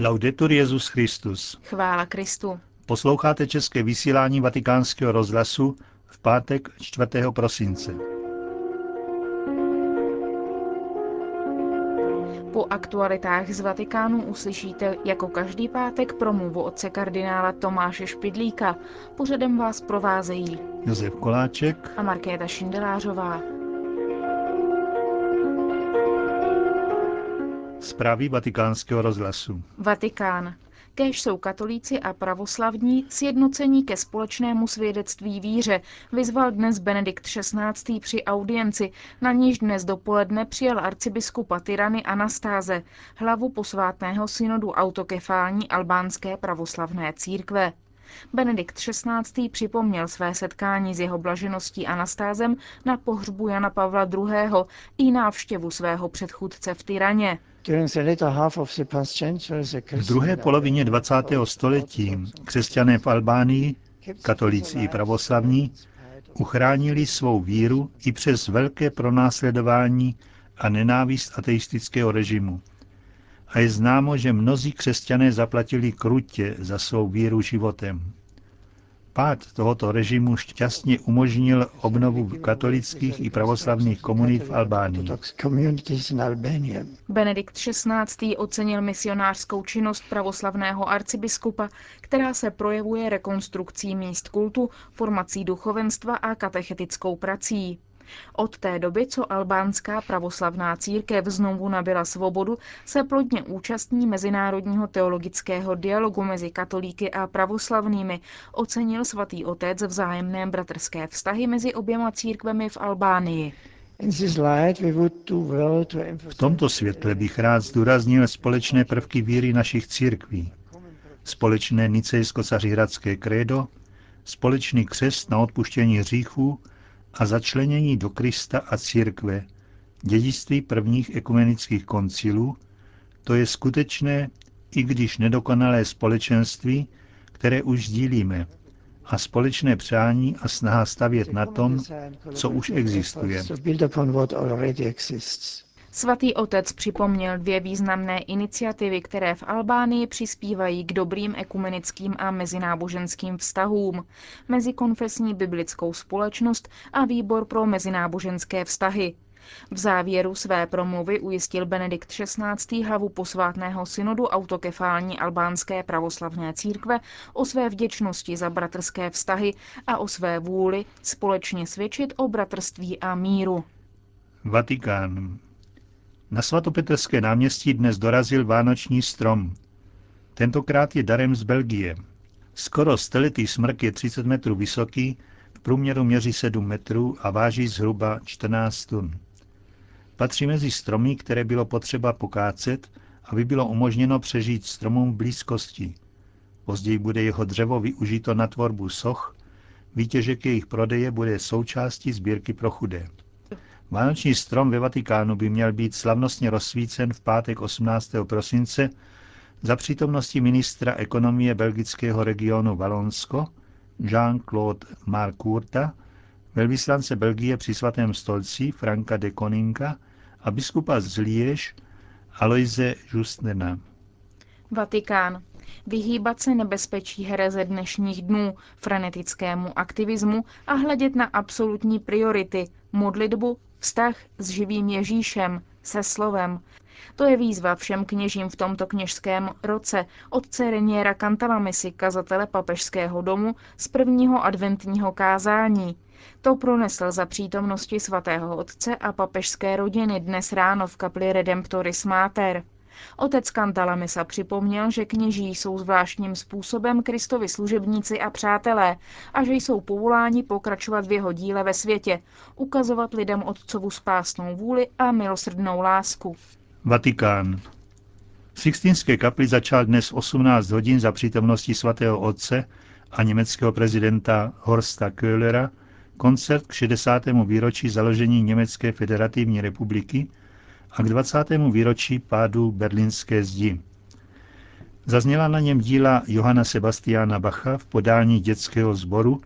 Laudetur Jezus Christus. Chvála Kristu. Posloucháte české vysílání Vatikánského rozhlasu v pátek 4. prosince. Po aktualitách z Vatikánu uslyšíte jako každý pátek promluvu otce kardinála Tomáše Špidlíka. Pořadem vás provázejí Josef Koláček a Markéta Šindelářová. Zprávy vatikánského rozhlasu. Vatikán. Kéž jsou katolíci a pravoslavní sjednocení ke společnému svědectví víře, vyzval dnes Benedikt XVI. při audienci, na níž dnes dopoledne přijal arcibiskupa Tyrany Anastáze, hlavu posvátného synodu autokefální albánské pravoslavné církve. Benedikt XVI. připomněl své setkání s jeho blažeností Anastázem na pohřbu Jana Pavla II. i návštěvu svého předchůdce v Tyraně. V druhé polovině 20. století křesťané v Albánii, katolíci i pravoslavní, uchránili svou víru i přes velké pronásledování a nenávist ateistického režimu. A je známo, že mnozí křesťané zaplatili krutě za svou víru životem. Pád tohoto režimu šťastně umožnil obnovu katolických i pravoslavných komunit v Albánii. Benedikt XVI. ocenil misionářskou činnost pravoslavného arcibiskupa, která se projevuje rekonstrukcí míst kultu, formací duchovenstva a katechetickou prací. Od té doby, co albánská pravoslavná církev znovu nabila svobodu, se plodně účastní mezinárodního teologického dialogu mezi katolíky a pravoslavnými, ocenil svatý otec vzájemné bratrské vztahy mezi oběma církvemi v Albánii. V tomto světle bych rád zdůraznil společné prvky víry našich církví. Společné nicejsko-sařihradské krédo, společný křest na odpuštění hříchů a začlenění do Krista a církve, dědictví prvních ekumenických koncilů, to je skutečné, i když nedokonalé společenství, které už sdílíme, a společné přání a snaha stavět na tom, co už existuje. Svatý otec připomněl dvě významné iniciativy, které v Albánii přispívají k dobrým ekumenickým a mezináboženským vztahům. Mezikonfesní biblickou společnost a výbor pro mezináboženské vztahy. V závěru své promluvy ujistil Benedikt XVI. hlavu posvátného synodu autokefální albánské pravoslavné církve o své vděčnosti za bratrské vztahy a o své vůli společně svědčit o bratrství a míru. Vatikán. Na svatopetrské náměstí dnes dorazil vánoční strom. Tentokrát je darem z Belgie. Skoro stelitý smrk je 30 metrů vysoký, v průměru měří 7 metrů a váží zhruba 14 tun. Patří mezi stromy, které bylo potřeba pokácet, aby bylo umožněno přežít stromům v blízkosti. Později bude jeho dřevo využito na tvorbu soch, výtěžek jejich prodeje bude součástí sbírky pro chudé. Vánoční strom ve Vatikánu by měl být slavnostně rozsvícen v pátek 18. prosince za přítomnosti ministra ekonomie belgického regionu Valonsko Jean-Claude Marcourta, velvyslance Belgie při svatém stolci Franka de Koninka a biskupa z Liège Aloise Justnena. Vatikán. Vyhýbat se nebezpečí hereze dnešních dnů, frenetickému aktivismu a hledět na absolutní priority, modlitbu, vztah s živým Ježíšem, se slovem. To je výzva všem kněžím v tomto kněžském roce otce Reniera Cantalamisi, kazatele papežského domu, z prvního adventního kázání. To pronesl za přítomnosti svatého otce a papežské rodiny dnes ráno v kapli Redemptoris Mater. Otec Kantalamisa připomněl, že kněží jsou zvláštním způsobem Kristovi služebníci a přátelé a že jsou povoláni pokračovat v jeho díle ve světě, ukazovat lidem otcovu spásnou vůli a milosrdnou lásku. Vatikán. V Sixtinské kapli začal dnes 18 hodin za přítomnosti svatého otce a německého prezidenta Horsta Köhlera koncert k 60. výročí založení Německé federativní republiky a k 20. výročí pádu berlínské zdi. Zazněla na něm díla Johana Sebastiana Bacha v podání dětského sboru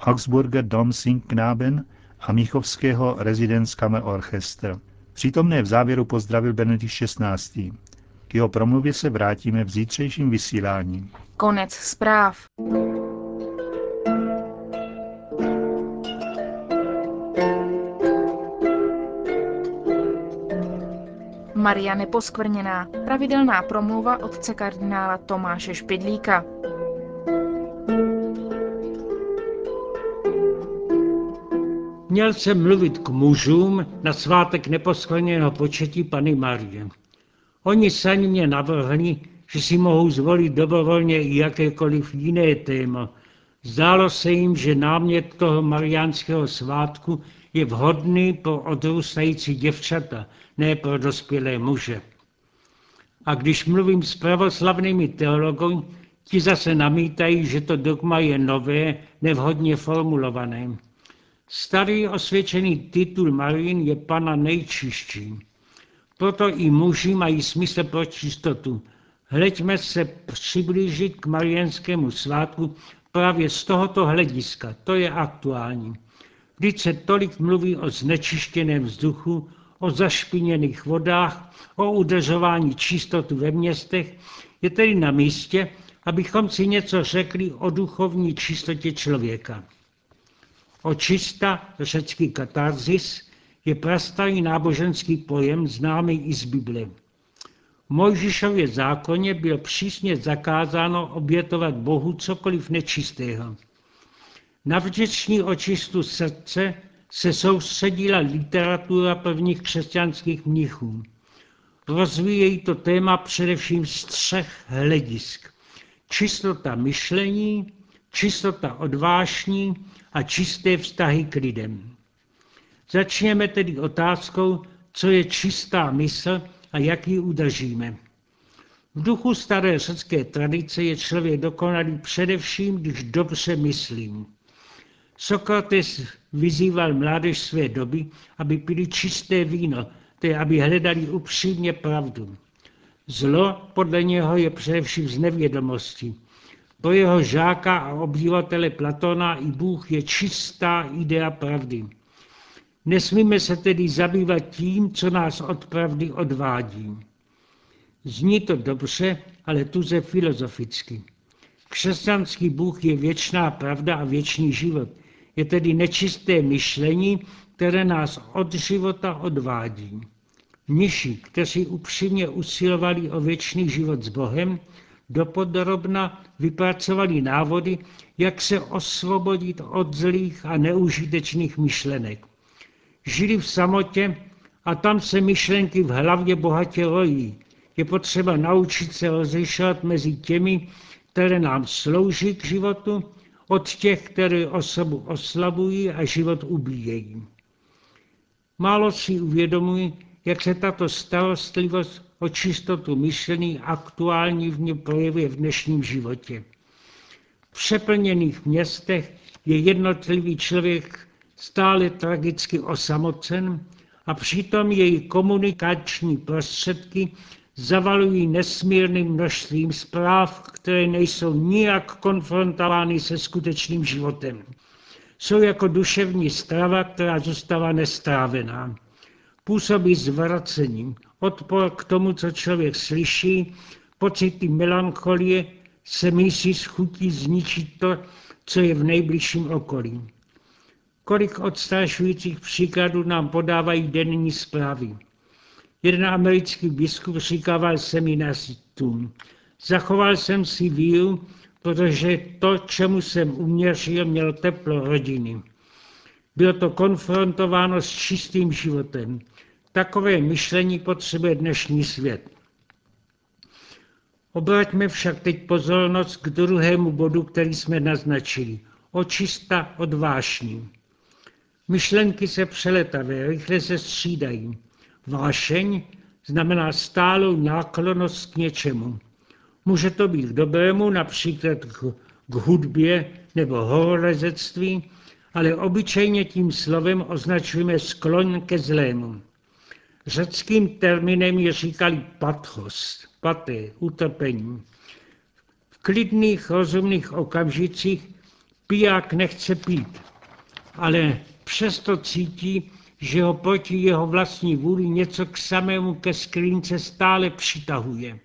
Augsburger Domsingknaben a Míchovského Residenzkammer Orchester. Přítomné v závěru pozdravil Benedikt XVI. K jeho promluvě se vrátíme v zítřejším vysílání. Konec zpráv. Maria Neposkvrněná, pravidelná promluva otce kardinála Tomáše Špidlíka. Měl jsem mluvit k mužům na svátek neposkvrněného početí Pany Marie. Oni sami mě navrhli, že si mohou zvolit dobrovolně i jakékoliv jiné téma. Zdálo se jim, že námět toho mariánského svátku je vhodný pro odrůstající děvčata, ne pro dospělé muže. A když mluvím s pravoslavnými teology, ti zase namítají, že to dogma je nové, nevhodně formulované. Starý osvědčený titul Marín je pana nejčistší. Proto i muži mají smysl pro čistotu. Hleďme se přiblížit k marienskému svátku právě z tohoto hlediska. To je aktuální. Vždyť se tolik mluví o znečištěném vzduchu, o zašpiněných vodách, o udržování čistotu ve městech, je tedy na místě, abychom si něco řekli o duchovní čistotě člověka. Očista, řecký katarzis, je prastarý náboženský pojem známý i z Bible. V Mojžišově zákoně bylo přísně zakázáno obětovat Bohu cokoliv nečistého. Na vděční očistu srdce se soustředila literatura prvních křesťanských mnichů. Rozvíjejí to téma především z třech hledisk. Čistota myšlení, čistota odvášní a čisté vztahy k lidem. Začněme tedy otázkou, co je čistá mysl a jak ji udržíme. V duchu staré řecké tradice je člověk dokonalý především, když dobře myslím. Sokrates vyzýval mládež své doby, aby pili čisté víno, tedy aby hledali upřímně pravdu. Zlo podle něho je především z nevědomosti. Pro jeho žáka a obdivatele Platona i Bůh je čistá idea pravdy. Nesmíme se tedy zabývat tím, co nás od pravdy odvádí. Zní to dobře, ale tuze filozoficky. Křesťanský Bůh je věčná pravda a věčný život. Je tedy nečisté myšlení, které nás od života odvádí. Mniši, kteří upřímně usilovali o věčný život s Bohem, dopodrobna vypracovali návody, jak se osvobodit od zlých a neužitečných myšlenek. Žili v samotě a tam se myšlenky v hlavě bohatě rojí. Je potřeba naučit se rozlišovat mezi těmi, které nám slouží k životu, od těch, které osobu oslabují a život ubíjejí. Málo si uvědomují, jak se tato starostlivost o čistotu myšlení aktuální v ní projevuje v dnešním životě. V přeplněných městech je jednotlivý člověk stále tragicky osamocen a přitom její komunikační prostředky zavalují nesmírným množstvím zpráv, které nejsou nijak konfrontovány se skutečným životem. Jsou jako duševní strava, která zůstává nestrávená. Působí zvracením, odpor k tomu, co člověk slyší, pocity melancholie se mísí s chutí zničit to, co je v nejbližším okolí. Kolik odstrašujících příkladů nám podávají denní zprávy. Jeden americký biskup říkával seminaristům, zachoval jsem si víru, protože to, čemu jsem uměřil, měl teplo rodiny. Bylo to konfrontováno s čistým životem. Takové myšlení potřebuje dnešní svět. Obraťme však teď pozornost k druhému bodu, který jsme naznačili. Očista od vášní. Myšlenky se přeletavé, rychle se střídají. Vášeň znamená stálou náklonost k něčemu. Může to být k dobrému, například k, k hudbě nebo horolezectví, ale obyčejně tím slovem označujeme sklon ke zlému. Řeckým termínem je říkali pathos, paté, utrpení. V klidných, rozumných okamžicích piják nechce pít, ale přesto cítí, že ho proti jeho vlastní vůli něco k samému ke sklínce stále přitahuje.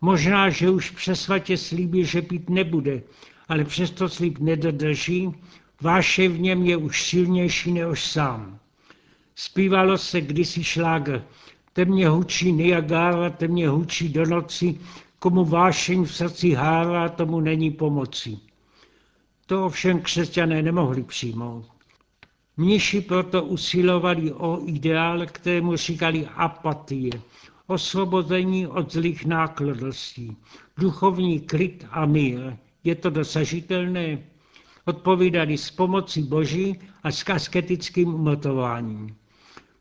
Možná, že už přesvatě slíbí, že pít nebude, ale přesto slíb nedodrží, váše v něm je už silnější než sám. Zpívalo se kdysi šlágr, temně hučí Niagara, temně hučí do noci, komu vášeň v srdci hárá, tomu není pomoci. To ovšem křesťané nemohli přijmout. Mniši proto usilovali o ideál, kterému říkali apatie, osvobození od zlých nákladností, duchovní klid a mír. Je to dosažitelné? Odpovídali s pomocí Boží a s kasketickým umotováním.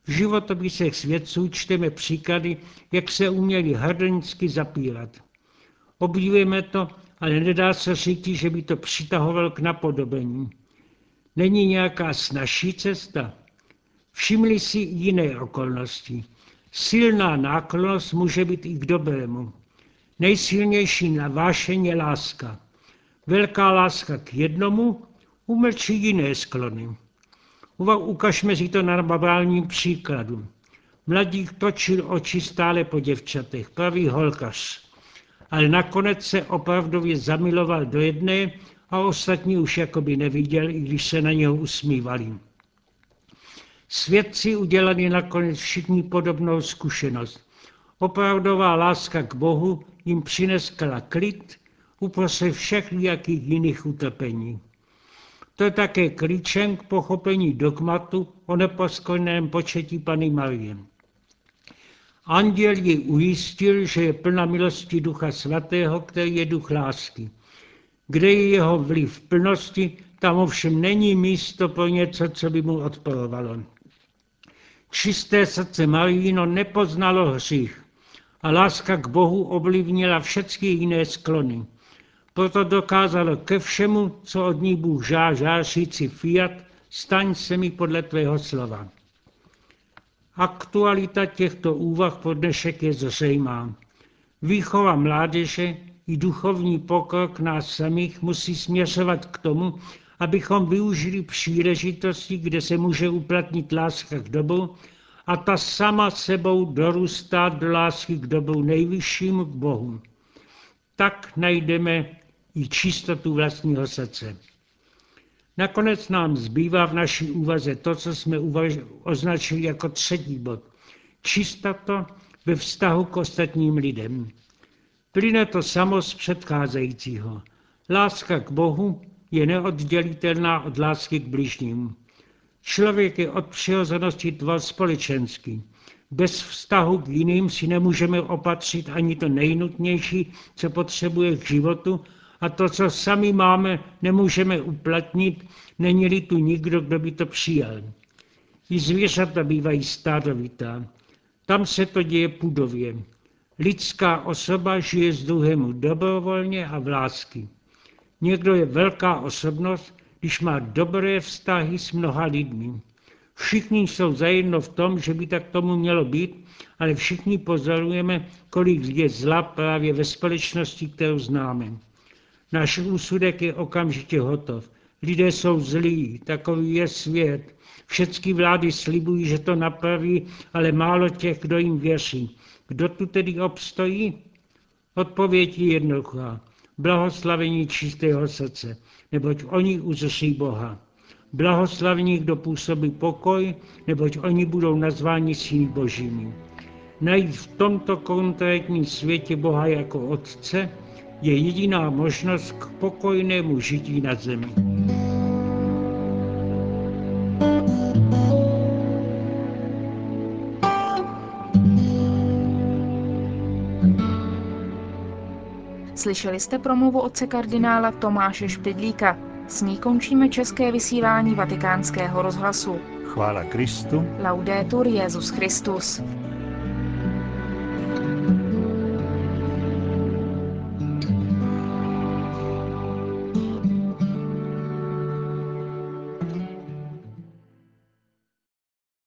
V životopisech svědců čteme příklady, jak se uměli hrdinsky zapírat. Obdivujeme to, ale nedá se říct, že by to přitahoval k napodobení. Není nějaká snažší cesta? Všimli si jiné okolnosti. Silná náklonost může být i k dobrému. Nejsilnější na vášeň je láska. Velká láska k jednomu umlčí jiné sklony. Ukažme si to na babálním příkladu. Mladík točil oči stále po děvčatech, pravý holkař. Ale nakonec se opravdově zamiloval do jedné a ostatní už jakoby neviděl, i když se na něho usmívali. Svědci udělali nakonec všichni podobnou zkušenost. Opravdová láska k Bohu jim přinesla klid uprostřed všech jakých jiných utrpení. To je také klíčem k pochopení dogmatu o neposkojném početí Pany Marie. Anděl ji ujistil, že je plna milosti Ducha Svatého, který je duch lásky. Kde je jeho vliv v plnosti, tam ovšem není místo pro něco, co by mu odporovalo. Čisté srdce Maríno nepoznalo hřích a láska k Bohu ovlivnila všechny jiné sklony. Proto dokázalo ke všemu, co od ní Bůh žážá, říci fiat, staň se mi podle tvého slova. Aktualita těchto úvah pod dnešek je zřejmá. Výchova mládeže i duchovní pokrok nás samých musí směřovat k tomu, abychom využili příležitosti, kde se může uplatnit láska k dobu a ta sama sebou dorůstá do lásky k dobu nejvyššímu k Bohu. Tak najdeme i čistotu vlastního srdce. Nakonec nám zbývá v naší úvaze to, co jsme označili jako třetí bod. Čistota ve vztahu k ostatním lidem. Plyne to samo z předcházejícího. Láska k Bohu je neoddělitelná od lásky k bližním. Člověk je od přirozenosti tvor společenský. Bez vztahu k jiným si nemůžeme opatřit ani to nejnutnější, co potřebuje k životu, a to, co sami máme, nemůžeme uplatnit, není-li tu nikdo, kdo by to přijal. I zvěřata bývají stádovitá. Tam se to děje pudově. Lidská osoba žije s druhému dobrovolně a v lásky. Někdo je velká osobnost, když má dobré vztahy s mnoha lidmi. Všichni jsou zajedno v tom, že by tak tomu mělo být, ale všichni pozorujeme, kolik je zla právě ve společnosti, kterou známe. Náš úsudek je okamžitě hotov. Lidé jsou zlí, takový je svět. Všechny vlády slibují, že to napraví, ale málo těch, kdo jim věří. Kdo tu tedy obstojí? Odpověď je jednoduchá. Blahoslavení čistého srdce, neboť oni uzří Boha. Blahoslavní, kdo působí pokoj, neboť oni budou nazváni syny božími. Najít v tomto konkrétním světě Boha jako Otce je jediná možnost k pokojnému žití na zemi. Slyšeli jste promluvu otce kardinála Tomáše Špidlíka. S ní končíme české vysílání vatikánského rozhlasu. Chvála Kristu. Laudetur Jezus Christus.